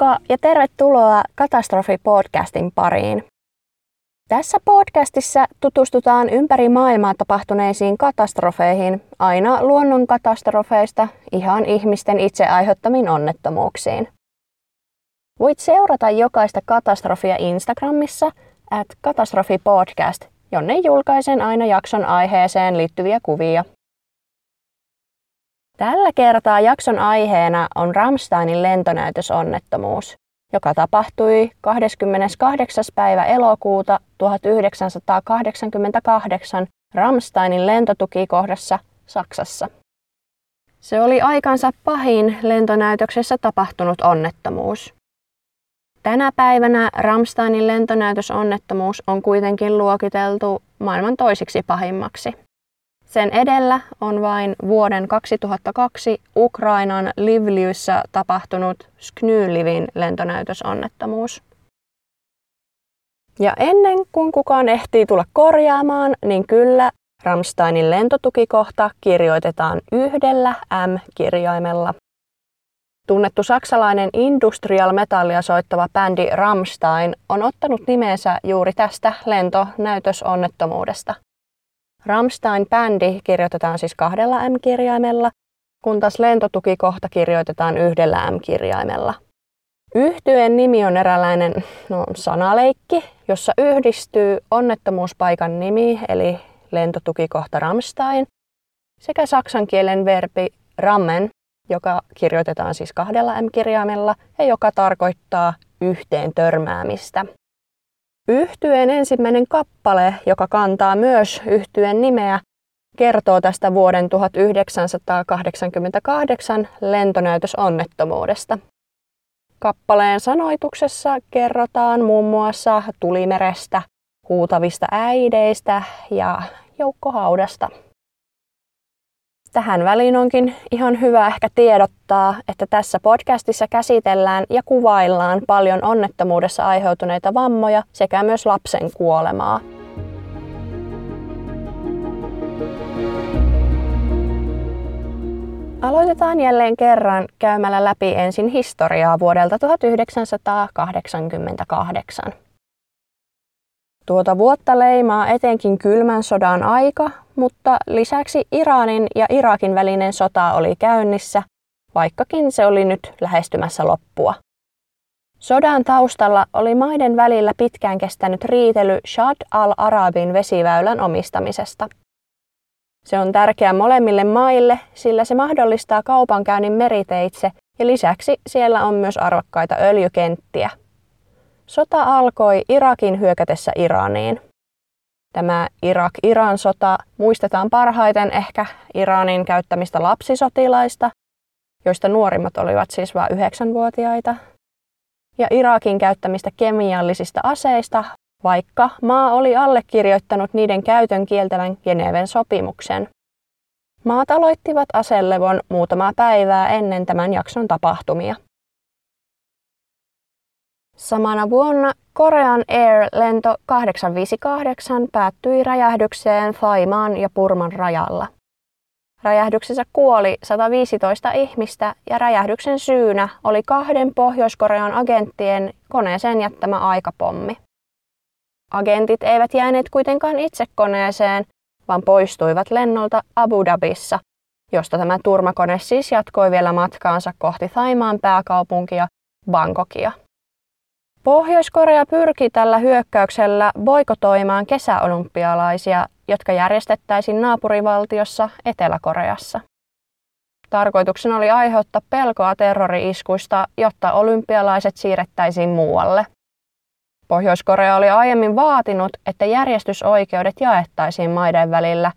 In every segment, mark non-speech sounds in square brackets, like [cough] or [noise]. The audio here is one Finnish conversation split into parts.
Moikka ja tervetuloa Katastrofi-podcastin pariin. Tässä podcastissa tutustutaan ympäri maailmaa tapahtuneisiin katastrofeihin, aina luonnon katastrofeista ihan ihmisten itse aiheuttamiin onnettomuuksiin. Voit seurata jokaista katastrofia Instagramissa at katastrofipodcast, jonne julkaisen aina jakson aiheeseen liittyviä kuvia Tällä kertaa jakson aiheena on Ramsteinin lentonäytösonnettomuus, joka tapahtui 28. päivä elokuuta 1988 Ramsteinin lentotukikohdassa Saksassa. Se oli aikansa pahin lentonäytöksessä tapahtunut onnettomuus. Tänä päivänä Ramsteinin lentonäytösonnettomuus on kuitenkin luokiteltu maailman toisiksi pahimmaksi. Sen edellä on vain vuoden 2002 Ukrainan Livliussa tapahtunut Sknylivin lentonäytösonnettomuus. Ja ennen kuin kukaan ehtii tulla korjaamaan, niin kyllä Ramsteinin lentotukikohta kirjoitetaan yhdellä M-kirjaimella. Tunnettu saksalainen industrial metallia soittava bändi Ramstein on ottanut nimensä juuri tästä lentonäytösonnettomuudesta – Ramstein-bändi kirjoitetaan siis kahdella M-kirjaimella, kun taas lentotukikohta kirjoitetaan yhdellä M-kirjaimella. Yhtyeen nimi on eräänlainen no, sanaleikki, jossa yhdistyy onnettomuuspaikan nimi, eli lentotukikohta Ramstein, sekä saksan kielen verbi rammen, joka kirjoitetaan siis kahdella M-kirjaimella ja joka tarkoittaa yhteen törmäämistä. Yhtyeen ensimmäinen kappale, joka kantaa myös yhtyen nimeä, kertoo tästä vuoden 1988 lentonäytösonnettomuudesta. Kappaleen sanoituksessa kerrotaan muun muassa tulimerestä, huutavista äideistä ja joukkohaudasta. Tähän väliin onkin ihan hyvä ehkä tiedottaa, että tässä podcastissa käsitellään ja kuvaillaan paljon onnettomuudessa aiheutuneita vammoja sekä myös lapsen kuolemaa. Aloitetaan jälleen kerran käymällä läpi ensin historiaa vuodelta 1988. Tuota vuotta leimaa etenkin kylmän sodan aika, mutta lisäksi Iranin ja Irakin välinen sota oli käynnissä, vaikkakin se oli nyt lähestymässä loppua. Sodan taustalla oli maiden välillä pitkään kestänyt riitely Shad al-Arabin vesiväylän omistamisesta. Se on tärkeä molemmille maille, sillä se mahdollistaa kaupankäynnin meriteitse ja lisäksi siellä on myös arvokkaita öljykenttiä. Sota alkoi Irakin hyökätessä Iraniin. Tämä Irak-Iran sota muistetaan parhaiten ehkä Iranin käyttämistä lapsisotilaista, joista nuorimmat olivat siis vain yhdeksänvuotiaita, ja Irakin käyttämistä kemiallisista aseista, vaikka maa oli allekirjoittanut niiden käytön kieltävän Geneven sopimuksen. Maat aloittivat aselevon muutamaa päivää ennen tämän jakson tapahtumia. Samana vuonna Korean Air-lento 858 päättyi räjähdykseen Thaimaan ja Purman rajalla. Räjähdyksessä kuoli 115 ihmistä ja räjähdyksen syynä oli kahden Pohjois-Korean agenttien koneeseen jättämä aikapommi. Agentit eivät jääneet kuitenkaan itse koneeseen, vaan poistuivat lennolta Abu Dhabissa, josta tämä turmakone siis jatkoi vielä matkaansa kohti Thaimaan pääkaupunkia Bangkokia. Pohjois-Korea pyrki tällä hyökkäyksellä boikotoimaan kesäolympialaisia, jotka järjestettäisiin naapurivaltiossa Etelä-Koreassa. Tarkoituksena oli aiheuttaa pelkoa terrori-iskuista, jotta olympialaiset siirrettäisiin muualle. Pohjois-Korea oli aiemmin vaatinut, että järjestysoikeudet jaettaisiin maiden välillä,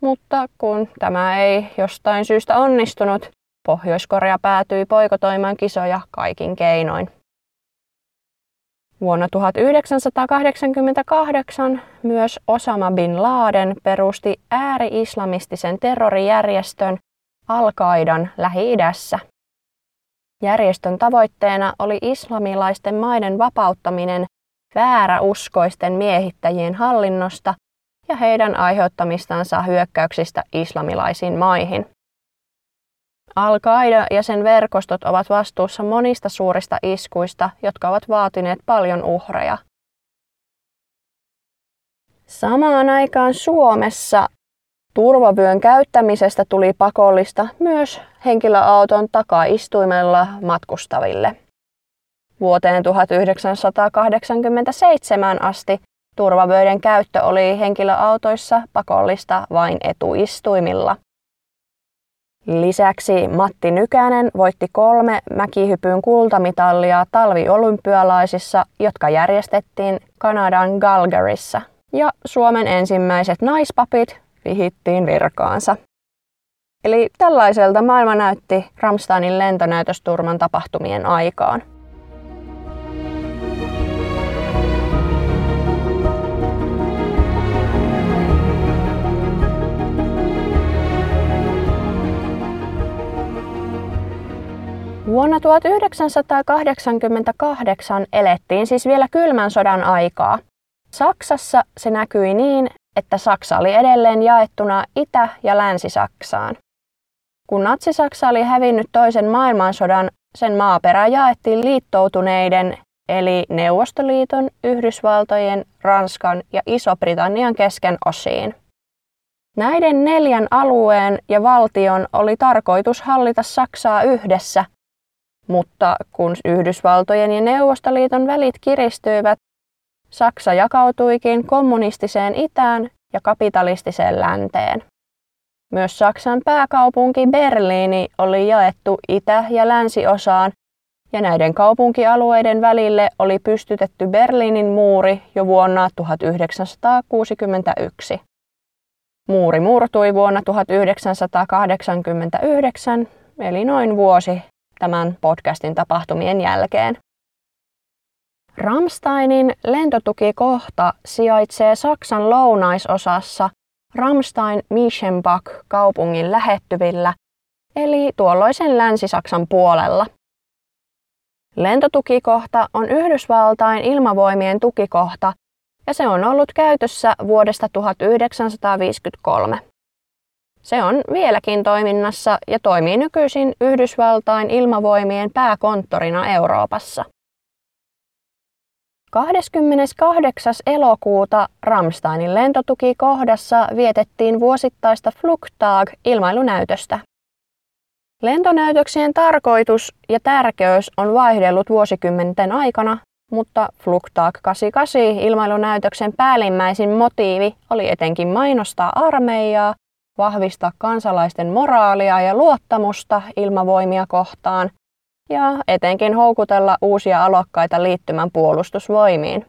mutta kun tämä ei jostain syystä onnistunut, Pohjois-Korea päätyi poikotoimaan kisoja kaikin keinoin. Vuonna 1988 myös Osama bin Laden perusti ääri-islamistisen terrorijärjestön Al-Qaidan Lähi-idässä. Järjestön tavoitteena oli islamilaisten maiden vapauttaminen vääräuskoisten miehittäjien hallinnosta ja heidän aiheuttamistansa hyökkäyksistä islamilaisiin maihin. Al-Qaida ja sen verkostot ovat vastuussa monista suurista iskuista, jotka ovat vaatineet paljon uhreja. Samaan aikaan Suomessa turvavyön käyttämisestä tuli pakollista myös henkilöauton takaistuimella matkustaville. Vuoteen 1987 asti turvavöiden käyttö oli henkilöautoissa pakollista vain etuistuimilla. Lisäksi Matti Nykänen voitti kolme mäkihypyn kultamitalia talviolympialaisissa, jotka järjestettiin Kanadan Galgarissa. Ja Suomen ensimmäiset naispapit vihittiin virkaansa. Eli tällaiselta maailma näytti Ramsteinin lentonäytösturman tapahtumien aikaan. Vuonna 1988 elettiin siis vielä kylmän sodan aikaa. Saksassa se näkyi niin, että Saksa oli edelleen jaettuna Itä- ja Länsi-Saksaan. Kun Natsi-Saksa oli hävinnyt toisen maailmansodan, sen maaperä jaettiin liittoutuneiden eli Neuvostoliiton, Yhdysvaltojen, Ranskan ja Iso-Britannian kesken osiin. Näiden neljän alueen ja valtion oli tarkoitus hallita Saksaa yhdessä, mutta kun Yhdysvaltojen ja Neuvostoliiton välit kiristyivät, Saksa jakautuikin kommunistiseen itään ja kapitalistiseen länteen. Myös Saksan pääkaupunki Berliini oli jaettu itä- ja länsiosaan, ja näiden kaupunkialueiden välille oli pystytetty Berliinin muuri jo vuonna 1961. Muuri murtui vuonna 1989, eli noin vuosi tämän podcastin tapahtumien jälkeen. Ramsteinin lentotukikohta sijaitsee Saksan lounaisosassa Ramstein-Mischenbach kaupungin lähettyvillä, eli tuolloisen Länsi-Saksan puolella. Lentotukikohta on Yhdysvaltain ilmavoimien tukikohta ja se on ollut käytössä vuodesta 1953. Se on vieläkin toiminnassa ja toimii nykyisin Yhdysvaltain ilmavoimien pääkonttorina Euroopassa. 28. elokuuta Ramsteinin lentotukikohdassa vietettiin vuosittaista Flugtag ilmailunäytöstä. Lentonäytöksien tarkoitus ja tärkeys on vaihdellut vuosikymmenten aikana, mutta Flugtag 88 ilmailunäytöksen päällimmäisin motiivi oli etenkin mainostaa armeijaa, vahvistaa kansalaisten moraalia ja luottamusta ilmavoimia kohtaan ja etenkin houkutella uusia alokkaita liittymään puolustusvoimiin.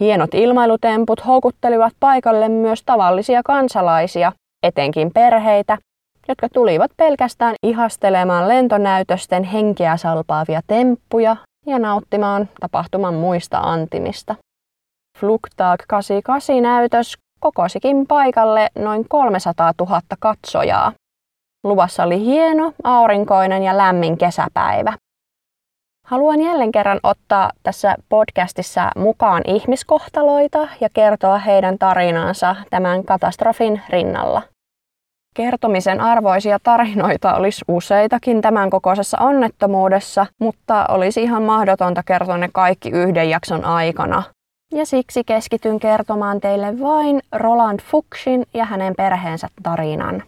Hienot ilmailutemput houkuttelivat paikalle myös tavallisia kansalaisia, etenkin perheitä, jotka tulivat pelkästään ihastelemaan lentonäytösten henkeä salpaavia temppuja ja nauttimaan tapahtuman muista antimista. Flugtag 88 näytös kokosikin paikalle noin 300 000 katsojaa. Luvassa oli hieno, aurinkoinen ja lämmin kesäpäivä. Haluan jälleen kerran ottaa tässä podcastissa mukaan ihmiskohtaloita ja kertoa heidän tarinansa tämän katastrofin rinnalla. Kertomisen arvoisia tarinoita olisi useitakin tämän kokoisessa onnettomuudessa, mutta olisi ihan mahdotonta kertoa ne kaikki yhden jakson aikana. Ja siksi keskityn kertomaan teille vain Roland Fuchsin ja hänen perheensä tarinan.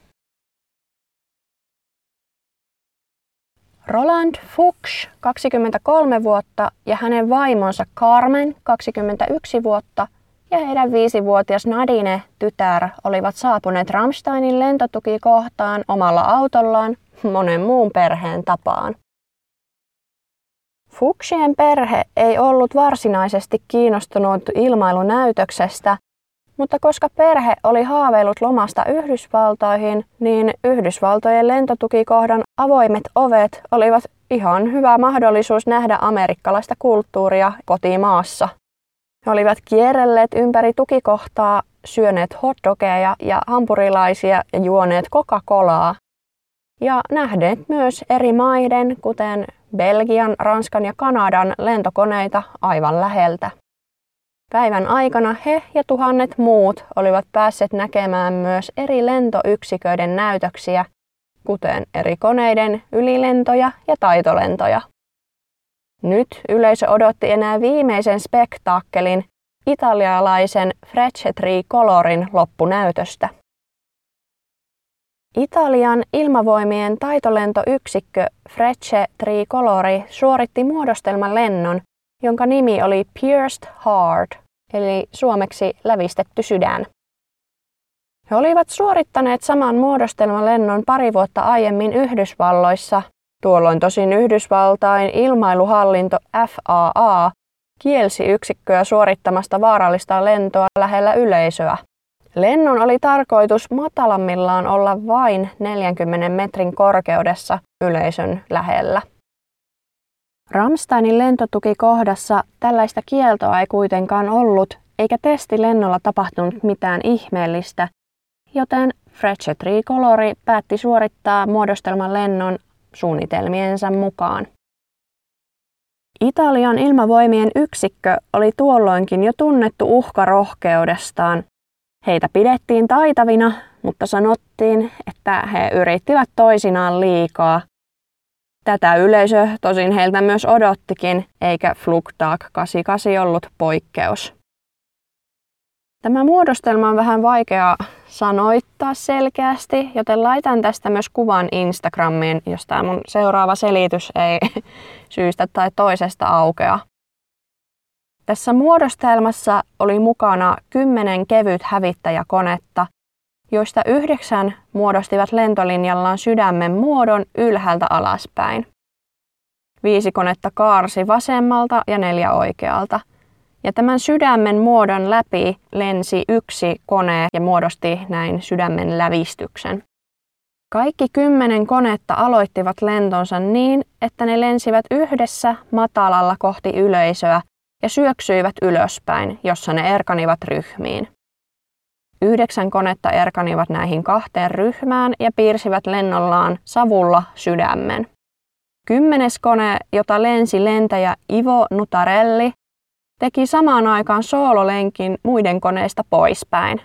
Roland Fuchs, 23 vuotta, ja hänen vaimonsa Carmen, 21 vuotta, ja heidän viisivuotias Nadine, tytär, olivat saapuneet Ramsteinin lentotukikohtaan omalla autollaan monen muun perheen tapaan. Fuchsien perhe ei ollut varsinaisesti kiinnostunut ilmailunäytöksestä, mutta koska perhe oli haaveillut lomasta Yhdysvaltoihin, niin Yhdysvaltojen lentotukikohdan avoimet ovet olivat ihan hyvä mahdollisuus nähdä amerikkalaista kulttuuria kotimaassa. He olivat kierrelleet ympäri tukikohtaa, syöneet hotdogeja ja hampurilaisia ja juoneet Coca-Colaa. Ja nähneet myös eri maiden, kuten Belgian, Ranskan ja Kanadan lentokoneita aivan läheltä. Päivän aikana he ja tuhannet muut olivat päässeet näkemään myös eri lentoyksiköiden näytöksiä, kuten eri koneiden ylilentoja ja taitolentoja. Nyt yleisö odotti enää viimeisen spektaakkelin italialaisen Frecce Tricolorin loppunäytöstä. Italian ilmavoimien taitolentoyksikkö Frecce Tricolori suoritti muodostelman lennon, jonka nimi oli Pierced Heart, eli suomeksi lävistetty sydän. He olivat suorittaneet saman muodostelman lennon pari vuotta aiemmin Yhdysvalloissa, tuolloin tosin Yhdysvaltain ilmailuhallinto FAA kielsi yksikköä suorittamasta vaarallista lentoa lähellä yleisöä. Lennon oli tarkoitus matalammillaan olla vain 40 metrin korkeudessa yleisön lähellä. Ramsteinin lentotukikohdassa tällaista kieltoa ei kuitenkaan ollut, eikä testilennolla tapahtunut mitään ihmeellistä, joten Frecce Tricolori päätti suorittaa muodostelman lennon suunnitelmiensa mukaan. Italian ilmavoimien yksikkö oli tuolloinkin jo tunnettu uhkarohkeudestaan. Heitä pidettiin taitavina, mutta sanottiin, että he yrittivät toisinaan liikaa. Tätä yleisö tosin heiltä myös odottikin, eikä Flugtag 88 ollut poikkeus. Tämä muodostelma on vähän vaikea sanoittaa selkeästi, joten laitan tästä myös kuvan Instagramiin, jos tämä mun seuraava selitys ei [laughs] syystä tai toisesta aukea. Tässä muodostelmassa oli mukana kymmenen kevyt hävittäjäkonetta, joista yhdeksän muodostivat lentolinjallaan sydämen muodon ylhäältä alaspäin. Viisi konetta kaarsi vasemmalta ja neljä oikealta – ja tämän sydämen muodon läpi lensi yksi kone ja muodosti näin sydämen lävistyksen. Kaikki kymmenen konetta aloittivat lentonsa niin, että ne lensivät yhdessä matalalla kohti yleisöä ja syöksyivät ylöspäin, jossa ne erkanivat ryhmiin. Yhdeksän konetta erkanivat näihin kahteen ryhmään ja piirsivät lennollaan savulla sydämen. Kymmenes kone, jota lensi lentäjä Ivo Nutarelli, teki samaan aikaan soololenkin muiden koneista poispäin.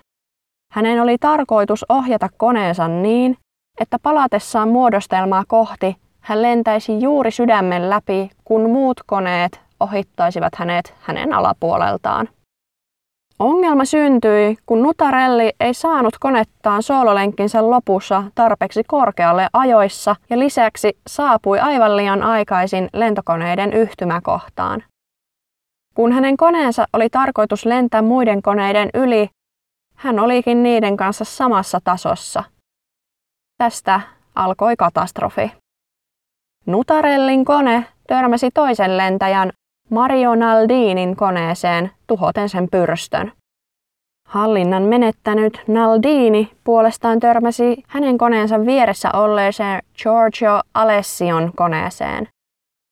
Hänen oli tarkoitus ohjata koneensa niin, että palatessaan muodostelmaa kohti hän lentäisi juuri sydämen läpi, kun muut koneet ohittaisivat hänet hänen alapuoleltaan. Ongelma syntyi, kun Nutarelli ei saanut konettaan soololenkkinsä lopussa tarpeeksi korkealle ajoissa ja lisäksi saapui aivan liian aikaisin lentokoneiden yhtymäkohtaan. Kun hänen koneensa oli tarkoitus lentää muiden koneiden yli, hän olikin niiden kanssa samassa tasossa. Tästä alkoi katastrofi. Nutarellin kone törmäsi toisen lentäjän Mario Naldinin koneeseen tuhoten sen pyrstön. Hallinnan menettänyt Naldini puolestaan törmäsi hänen koneensa vieressä olleeseen Giorgio Alession koneeseen.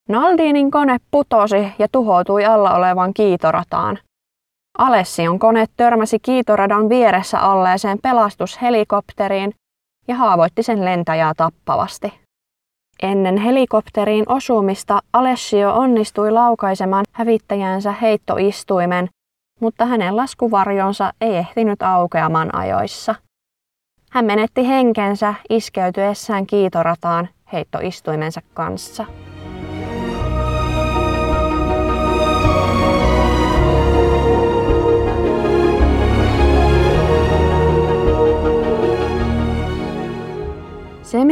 Naldinin kone putosi ja tuhoutui alla olevaan kiitorataan. Alession kone törmäsi kiitoradan vieressä olleeseen pelastushelikopteriin ja haavoitti sen lentäjää tappavasti. Ennen helikopteriin osumista Alessio onnistui laukaisemaan hävittäjänsä heittoistuimen, mutta hänen laskuvarjonsa ei ehtinyt aukeamaan ajoissa. Hän menetti henkensä iskeytyessään kiitorataan heittoistuimensa kanssa.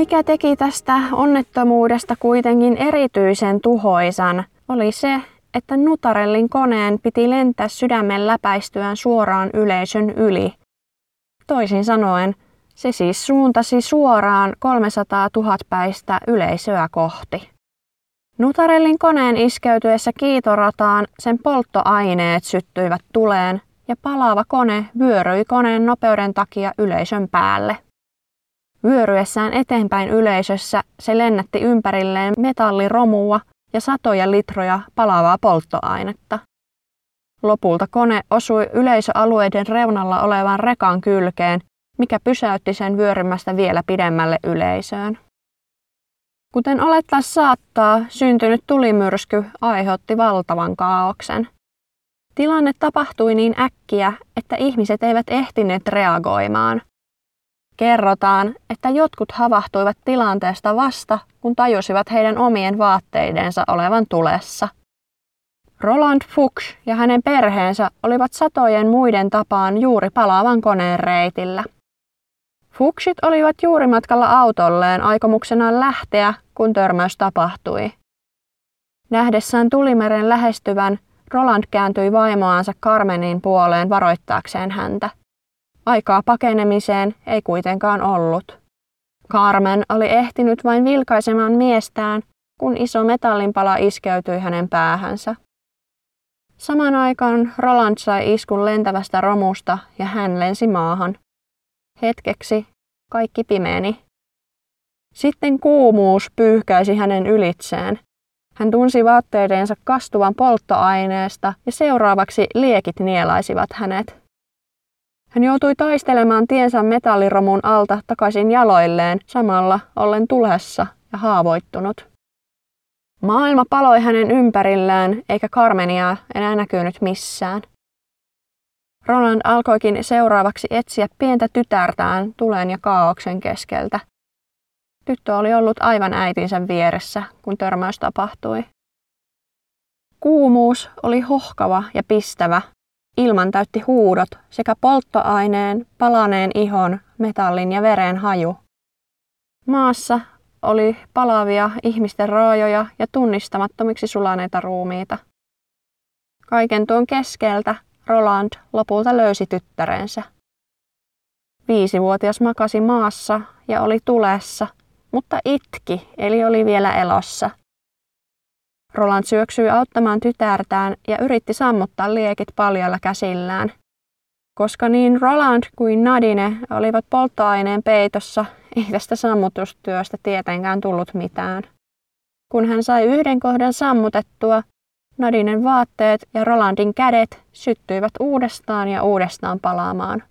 Mikä teki tästä onnettomuudesta kuitenkin erityisen tuhoisan, oli se, että Nutarellin koneen piti lentää sydämen läpäistyään suoraan yleisön yli. Toisin sanoen, se siis suuntasi suoraan 300 000 päistä yleisöä kohti. Nutarellin koneen iskeytyessä kiitorataan sen polttoaineet syttyivät tuleen ja palaava kone vyöryi koneen nopeuden takia yleisön päälle. Vyöryessään eteenpäin yleisössä se lennätti ympärilleen metalliromua ja satoja litroja palavaa polttoainetta. Lopulta kone osui yleisöalueiden reunalla olevan rekan kylkeen, mikä pysäytti sen vyörymästä vielä pidemmälle yleisöön. Kuten olettaa saattaa, syntynyt tulimyrsky aiheutti valtavan kaauksen. Tilanne tapahtui niin äkkiä, että ihmiset eivät ehtineet reagoimaan – Kerrotaan, että jotkut havahtuivat tilanteesta vasta, kun tajusivat heidän omien vaatteidensa olevan tulessa. Roland Fuchs ja hänen perheensä olivat satojen muiden tapaan juuri palaavan koneen reitillä. Fuchsit olivat juuri matkalla autolleen aikomuksenaan lähteä, kun törmäys tapahtui. Nähdessään tulimeren lähestyvän, Roland kääntyi vaimoansa Carmenin puoleen varoittaakseen häntä. Aikaa pakenemiseen ei kuitenkaan ollut. Carmen oli ehtinyt vain vilkaisemaan miestään, kun iso metallinpala iskeytyi hänen päähänsä. Samaan aikaan Roland sai iskun lentävästä romusta ja hän lensi maahan. Hetkeksi kaikki pimeeni. Sitten kuumuus pyyhkäisi hänen ylitseen. Hän tunsi vaatteidensa kastuvan polttoaineesta ja seuraavaksi liekit nielaisivat hänet. Hän joutui taistelemaan tiensä metalliromun alta takaisin jaloilleen samalla ollen tulessa ja haavoittunut. Maailma paloi hänen ympärillään, eikä Carmenia enää näkynyt missään. Roland alkoikin seuraavaksi etsiä pientä tytärtään tulen ja kaauksen keskeltä. Tyttö oli ollut aivan äitinsä vieressä, kun törmäys tapahtui. Kuumuus oli hohkava ja pistävä. Ilman täytti huudot sekä polttoaineen, palaneen ihon, metallin ja veren haju. Maassa oli palavia ihmisten raajoja ja tunnistamattomiksi sulaneita ruumiita. Kaiken tuon keskeltä Roland lopulta löysi tyttärensä. Viisivuotias makasi maassa ja oli tulessa, mutta itki, eli oli vielä elossa. Roland syöksyi auttamaan tytärtään ja yritti sammuttaa liekit paljalla käsillään. Koska niin Roland kuin Nadine olivat polttoaineen peitossa, ei tästä sammutustyöstä tietenkään tullut mitään. Kun hän sai yhden kohdan sammutettua, Nadinen vaatteet ja Rolandin kädet syttyivät uudestaan ja uudestaan palaamaan.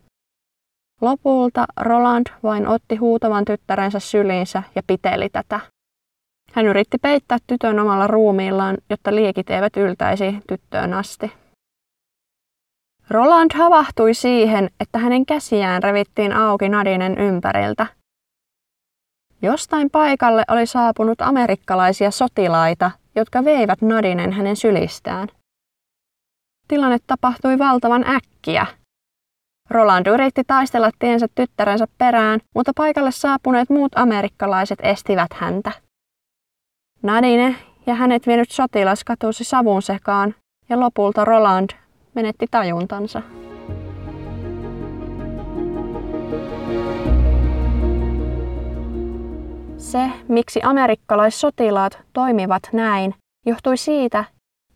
Lopulta Roland vain otti huutavan tyttärensä syliinsä ja piteli tätä. Hän yritti peittää tytön omalla ruumiillaan, jotta liekit eivät yltäisi tyttöön asti. Roland havahtui siihen, että hänen käsiään revittiin auki Nadinen ympäriltä. Jostain paikalle oli saapunut amerikkalaisia sotilaita, jotka veivät Nadinen hänen sylistään. Tilanne tapahtui valtavan äkkiä. Roland yritti taistella tiensä tyttärensä perään, mutta paikalle saapuneet muut amerikkalaiset estivät häntä. Nadine ja hänet vienyt sotilas katosi savun sekaan ja lopulta Roland menetti tajuntansa. Se, miksi amerikkalaissotilaat toimivat näin, johtui siitä,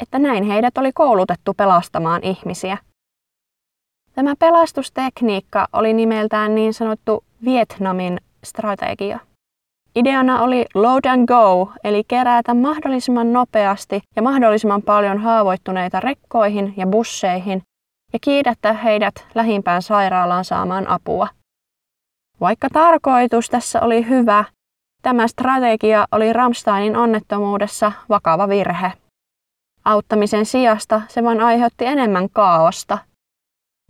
että näin heidät oli koulutettu pelastamaan ihmisiä. Tämä pelastustekniikka oli nimeltään niin sanottu Vietnamin strategia. Ideana oli load and go, eli kerätä mahdollisimman nopeasti ja mahdollisimman paljon haavoittuneita rekkoihin ja busseihin ja kiidättää heidät lähimpään sairaalaan saamaan apua. Vaikka tarkoitus tässä oli hyvä, Tämä strategia oli Ramsteinin onnettomuudessa vakava virhe. Auttamisen sijasta se vain aiheutti enemmän kaaosta.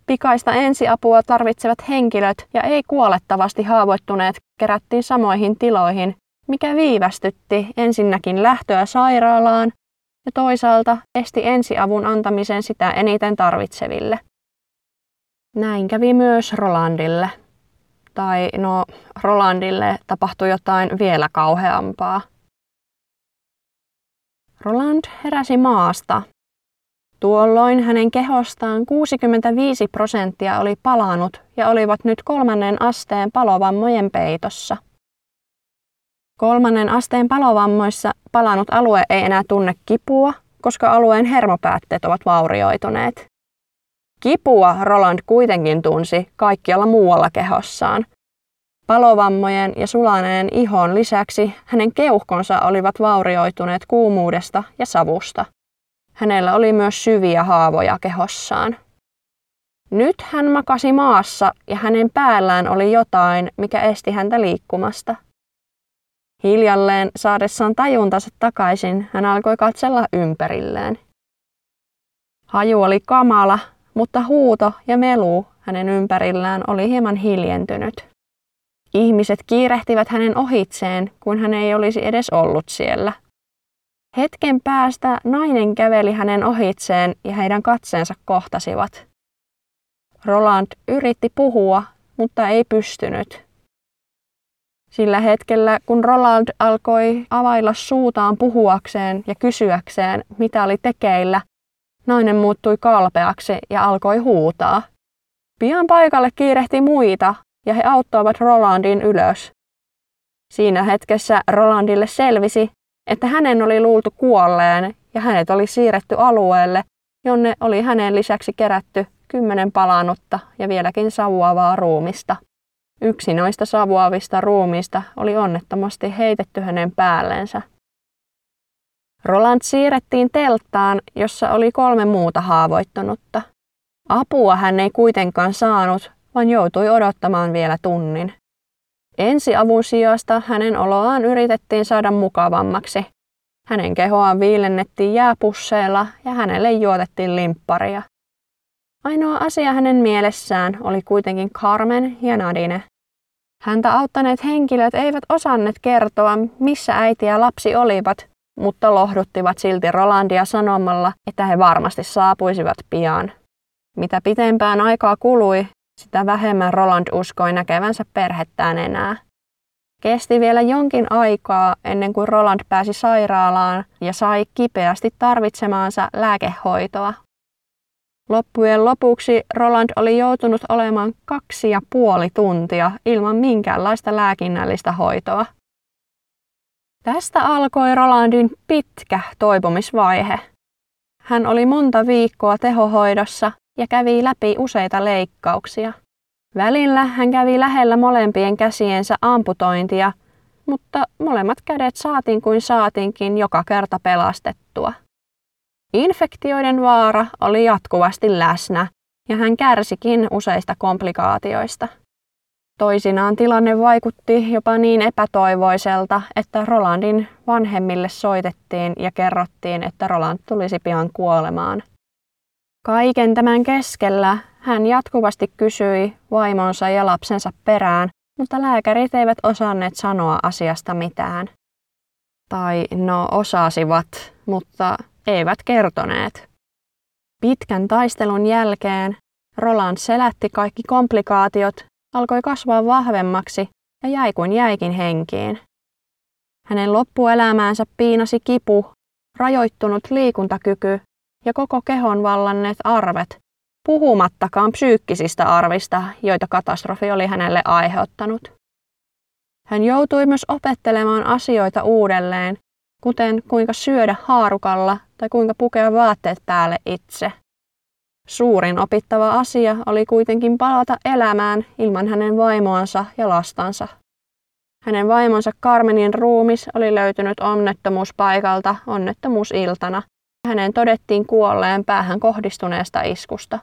Pikaista ensiapua tarvitsevat henkilöt ja ei kuolettavasti haavoittuneet kerättiin samoihin tiloihin, mikä viivästytti ensinnäkin lähtöä sairaalaan ja toisaalta esti ensiavun antamisen sitä eniten tarvitseville. Näin kävi myös Rolandille tai no Rolandille tapahtui jotain vielä kauheampaa. Roland heräsi maasta. Tuolloin hänen kehostaan 65 prosenttia oli palanut ja olivat nyt kolmannen asteen palovammojen peitossa. Kolmannen asteen palovammoissa palanut alue ei enää tunne kipua, koska alueen hermopäätteet ovat vaurioituneet. Kipua Roland kuitenkin tunsi kaikkialla muualla kehossaan. Palovammojen ja sulaneen ihon lisäksi hänen keuhkonsa olivat vaurioituneet kuumuudesta ja savusta. Hänellä oli myös syviä haavoja kehossaan. Nyt hän makasi maassa ja hänen päällään oli jotain, mikä esti häntä liikkumasta. Hiljalleen saadessaan tajuntansa takaisin, hän alkoi katsella ympärilleen. Haju oli kamala mutta huuto ja melu hänen ympärillään oli hieman hiljentynyt. Ihmiset kiirehtivät hänen ohitseen, kun hän ei olisi edes ollut siellä. Hetken päästä nainen käveli hänen ohitseen ja heidän katseensa kohtasivat. Roland yritti puhua, mutta ei pystynyt. Sillä hetkellä, kun Roland alkoi availla suutaan puhuakseen ja kysyäkseen, mitä oli tekeillä, nainen muuttui kalpeaksi ja alkoi huutaa. Pian paikalle kiirehti muita ja he auttoivat Rolandin ylös. Siinä hetkessä Rolandille selvisi, että hänen oli luultu kuolleen ja hänet oli siirretty alueelle, jonne oli hänen lisäksi kerätty kymmenen palannutta ja vieläkin savuavaa ruumista. Yksi noista savuavista ruumista oli onnettomasti heitetty hänen päällensä. Roland siirrettiin telttaan, jossa oli kolme muuta haavoittunutta. Apua hän ei kuitenkaan saanut, vaan joutui odottamaan vielä tunnin. Ensiavun sijasta hänen oloaan yritettiin saada mukavammaksi. Hänen kehoaan viilennettiin jääpusseilla ja hänelle juotettiin limpparia. Ainoa asia hänen mielessään oli kuitenkin Carmen ja Nadine. Häntä auttaneet henkilöt eivät osanneet kertoa, missä äiti ja lapsi olivat, mutta lohduttivat silti Rolandia sanomalla, että he varmasti saapuisivat pian. Mitä pitempään aikaa kului, sitä vähemmän Roland uskoi näkevänsä perhettään enää. Kesti vielä jonkin aikaa ennen kuin Roland pääsi sairaalaan ja sai kipeästi tarvitsemaansa lääkehoitoa. Loppujen lopuksi Roland oli joutunut olemaan kaksi ja puoli tuntia ilman minkäänlaista lääkinnällistä hoitoa. Tästä alkoi Rolandin pitkä toipumisvaihe. Hän oli monta viikkoa tehohoidossa ja kävi läpi useita leikkauksia. Välillä hän kävi lähellä molempien käsiensä amputointia, mutta molemmat kädet saatiin kuin saatinkin joka kerta pelastettua. Infektioiden vaara oli jatkuvasti läsnä ja hän kärsikin useista komplikaatioista. Toisinaan tilanne vaikutti jopa niin epätoivoiselta, että Rolandin vanhemmille soitettiin ja kerrottiin, että Roland tulisi pian kuolemaan. Kaiken tämän keskellä hän jatkuvasti kysyi vaimonsa ja lapsensa perään, mutta lääkärit eivät osanneet sanoa asiasta mitään. Tai no osasivat, mutta eivät kertoneet. Pitkän taistelun jälkeen Roland selätti kaikki komplikaatiot, alkoi kasvaa vahvemmaksi ja jäi kuin jäikin henkiin. Hänen loppuelämäänsä piinasi kipu, rajoittunut liikuntakyky ja koko kehon vallanneet arvet, puhumattakaan psyykkisistä arvista, joita katastrofi oli hänelle aiheuttanut. Hän joutui myös opettelemaan asioita uudelleen, kuten kuinka syödä haarukalla tai kuinka pukea vaatteet päälle itse. Suurin opittava asia oli kuitenkin palata elämään ilman hänen vaimoansa ja lastansa. Hänen vaimonsa Carmenin ruumis oli löytynyt onnettomuuspaikalta onnettomuusiltana. Hänen todettiin kuolleen päähän kohdistuneesta iskusta.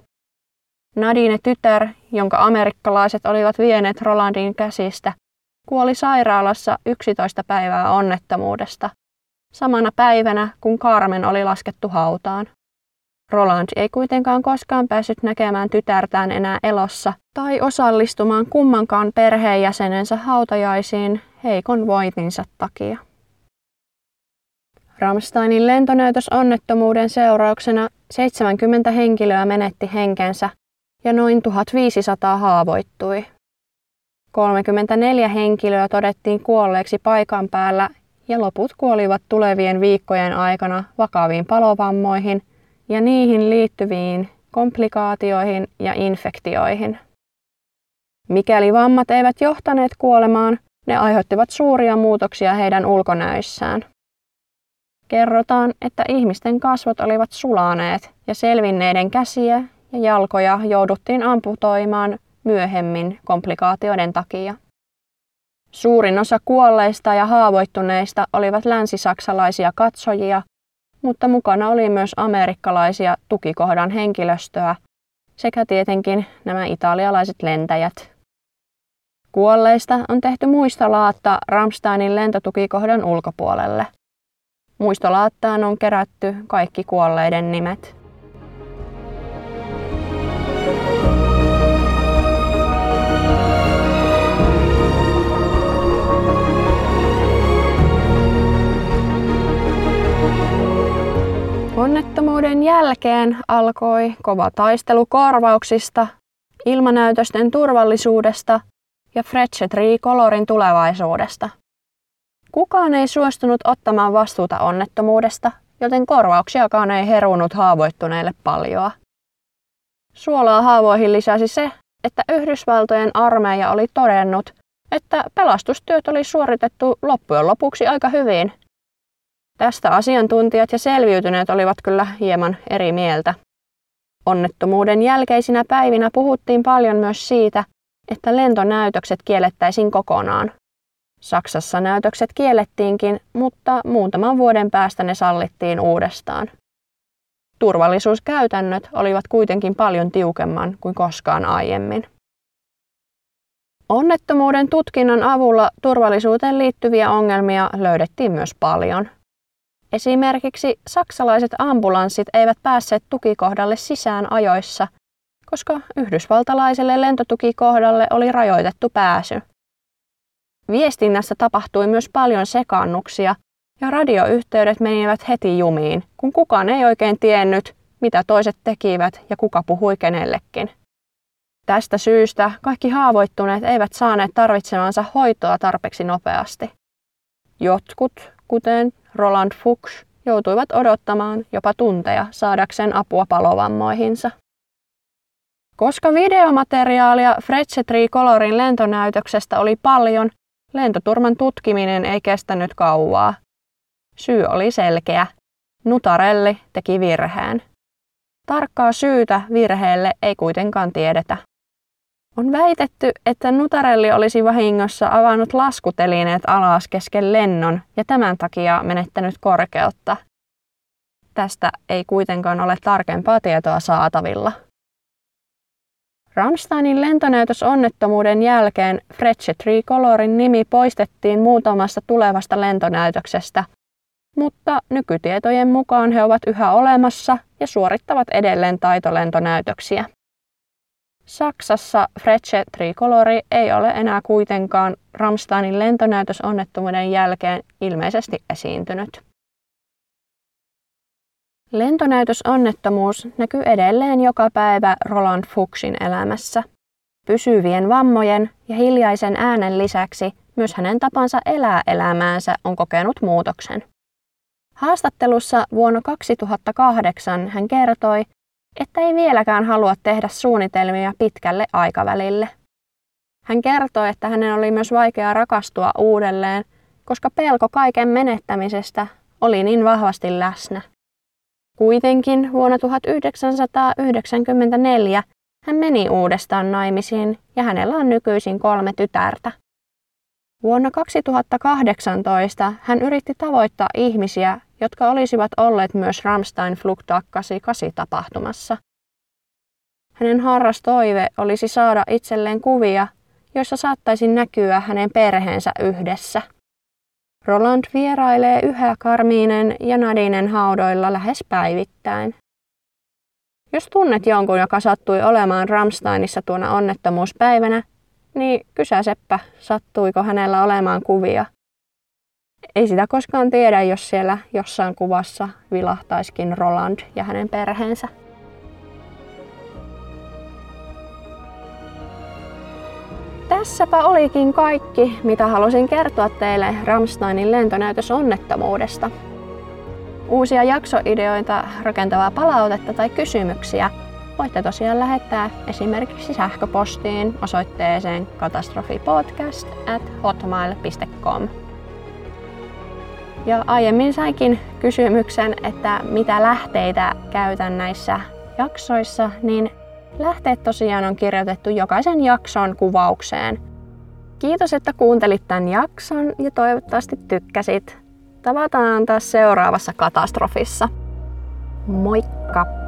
Nadine tytär, jonka amerikkalaiset olivat vieneet Rolandin käsistä, kuoli sairaalassa 11 päivää onnettomuudesta, samana päivänä kun Carmen oli laskettu hautaan. Roland ei kuitenkaan koskaan päässyt näkemään tytärtään enää elossa tai osallistumaan kummankaan perheenjäsenensä hautajaisiin heikon vointinsa takia. Ramsteinin lentonäytösonnettomuuden seurauksena 70 henkilöä menetti henkensä ja noin 1500 haavoittui. 34 henkilöä todettiin kuolleeksi paikan päällä ja loput kuolivat tulevien viikkojen aikana vakaviin palovammoihin ja niihin liittyviin komplikaatioihin ja infektioihin. Mikäli vammat eivät johtaneet kuolemaan, ne aiheuttivat suuria muutoksia heidän ulkonäöissään. Kerrotaan, että ihmisten kasvot olivat sulaneet ja selvinneiden käsiä ja jalkoja jouduttiin amputoimaan myöhemmin komplikaatioiden takia. Suurin osa kuolleista ja haavoittuneista olivat länsisaksalaisia katsojia, mutta mukana oli myös amerikkalaisia tukikohdan henkilöstöä sekä tietenkin nämä italialaiset lentäjät. Kuolleista on tehty muistolaatta Ramsteinin lentotukikohdan ulkopuolelle. Muistolaattaan on kerätty kaikki kuolleiden nimet. Onnettomuuden jälkeen alkoi kova taistelu korvauksista, ilmanäytösten turvallisuudesta ja Frechet Colorin tulevaisuudesta. Kukaan ei suostunut ottamaan vastuuta onnettomuudesta, joten korvauksiakaan ei herunut haavoittuneille paljoa. Suolaa haavoihin lisäsi se, että Yhdysvaltojen armeija oli todennut, että pelastustyöt oli suoritettu loppujen lopuksi aika hyvin. Tästä asiantuntijat ja selviytyneet olivat kyllä hieman eri mieltä. Onnettomuuden jälkeisinä päivinä puhuttiin paljon myös siitä, että lentonäytökset kiellettäisiin kokonaan. Saksassa näytökset kiellettiinkin, mutta muutaman vuoden päästä ne sallittiin uudestaan. Turvallisuuskäytännöt olivat kuitenkin paljon tiukemman kuin koskaan aiemmin. Onnettomuuden tutkinnan avulla turvallisuuteen liittyviä ongelmia löydettiin myös paljon. Esimerkiksi saksalaiset ambulanssit eivät päässeet tukikohdalle sisään ajoissa, koska yhdysvaltalaiselle lentotukikohdalle oli rajoitettu pääsy. Viestinnässä tapahtui myös paljon sekaannuksia ja radioyhteydet menivät heti jumiin, kun kukaan ei oikein tiennyt, mitä toiset tekivät ja kuka puhui kenellekin. Tästä syystä kaikki haavoittuneet eivät saaneet tarvitsemansa hoitoa tarpeeksi nopeasti. Jotkut, kuten Roland Fuchs, joutuivat odottamaan jopa tunteja saadakseen apua palovammoihinsa. Koska videomateriaalia Frecce Tricolorin lentonäytöksestä oli paljon, lentoturman tutkiminen ei kestänyt kauaa. Syy oli selkeä. Nutarelli teki virheen. Tarkkaa syytä virheelle ei kuitenkaan tiedetä. On väitetty, että Nutarelli olisi vahingossa avannut laskutelineet alas kesken lennon ja tämän takia menettänyt korkeutta. Tästä ei kuitenkaan ole tarkempaa tietoa saatavilla. Ramsteinin lentonäytösonnettomuuden jälkeen Frecce Tricolorin nimi poistettiin muutamasta tulevasta lentonäytöksestä, mutta nykytietojen mukaan he ovat yhä olemassa ja suorittavat edelleen taitolentonäytöksiä. Saksassa Frecce Tricolori ei ole enää kuitenkaan Ramsteinin lentonäytösonnettomuuden jälkeen ilmeisesti esiintynyt. Lentonäytösonnettomuus näkyy edelleen joka päivä Roland Fuchsin elämässä. Pysyvien vammojen ja hiljaisen äänen lisäksi myös hänen tapansa elää elämäänsä on kokenut muutoksen. Haastattelussa vuonna 2008 hän kertoi, että ei vieläkään halua tehdä suunnitelmia pitkälle aikavälille. Hän kertoi, että hänen oli myös vaikea rakastua uudelleen, koska pelko kaiken menettämisestä oli niin vahvasti läsnä. Kuitenkin vuonna 1994 hän meni uudestaan naimisiin ja hänellä on nykyisin kolme tytärtä. Vuonna 2018 hän yritti tavoittaa ihmisiä, jotka olisivat olleet myös Ramstein Flugtag 88 tapahtumassa. Hänen harras toive olisi saada itselleen kuvia, joissa saattaisi näkyä hänen perheensä yhdessä. Roland vierailee yhä Karmiinen ja Nadinen haudoilla lähes päivittäin. Jos tunnet jonkun, joka sattui olemaan Ramsteinissa tuona onnettomuuspäivänä, niin kysäsepä, sattuiko hänellä olemaan kuvia. Ei sitä koskaan tiedä, jos siellä jossain kuvassa vilahtaiskin Roland ja hänen perheensä. Tässäpä olikin kaikki, mitä halusin kertoa teille Ramsteinin lentonäytösonnettomuudesta. Uusia jaksoideoita, rakentavaa palautetta tai kysymyksiä voitte tosiaan lähettää esimerkiksi sähköpostiin osoitteeseen katastrofipodcast at hotmail.com. Ja aiemmin sainkin kysymyksen, että mitä lähteitä käytän näissä jaksoissa, niin lähteet tosiaan on kirjoitettu jokaisen jakson kuvaukseen. Kiitos, että kuuntelit tämän jakson ja toivottavasti tykkäsit. Tavataan taas seuraavassa katastrofissa. Moikka!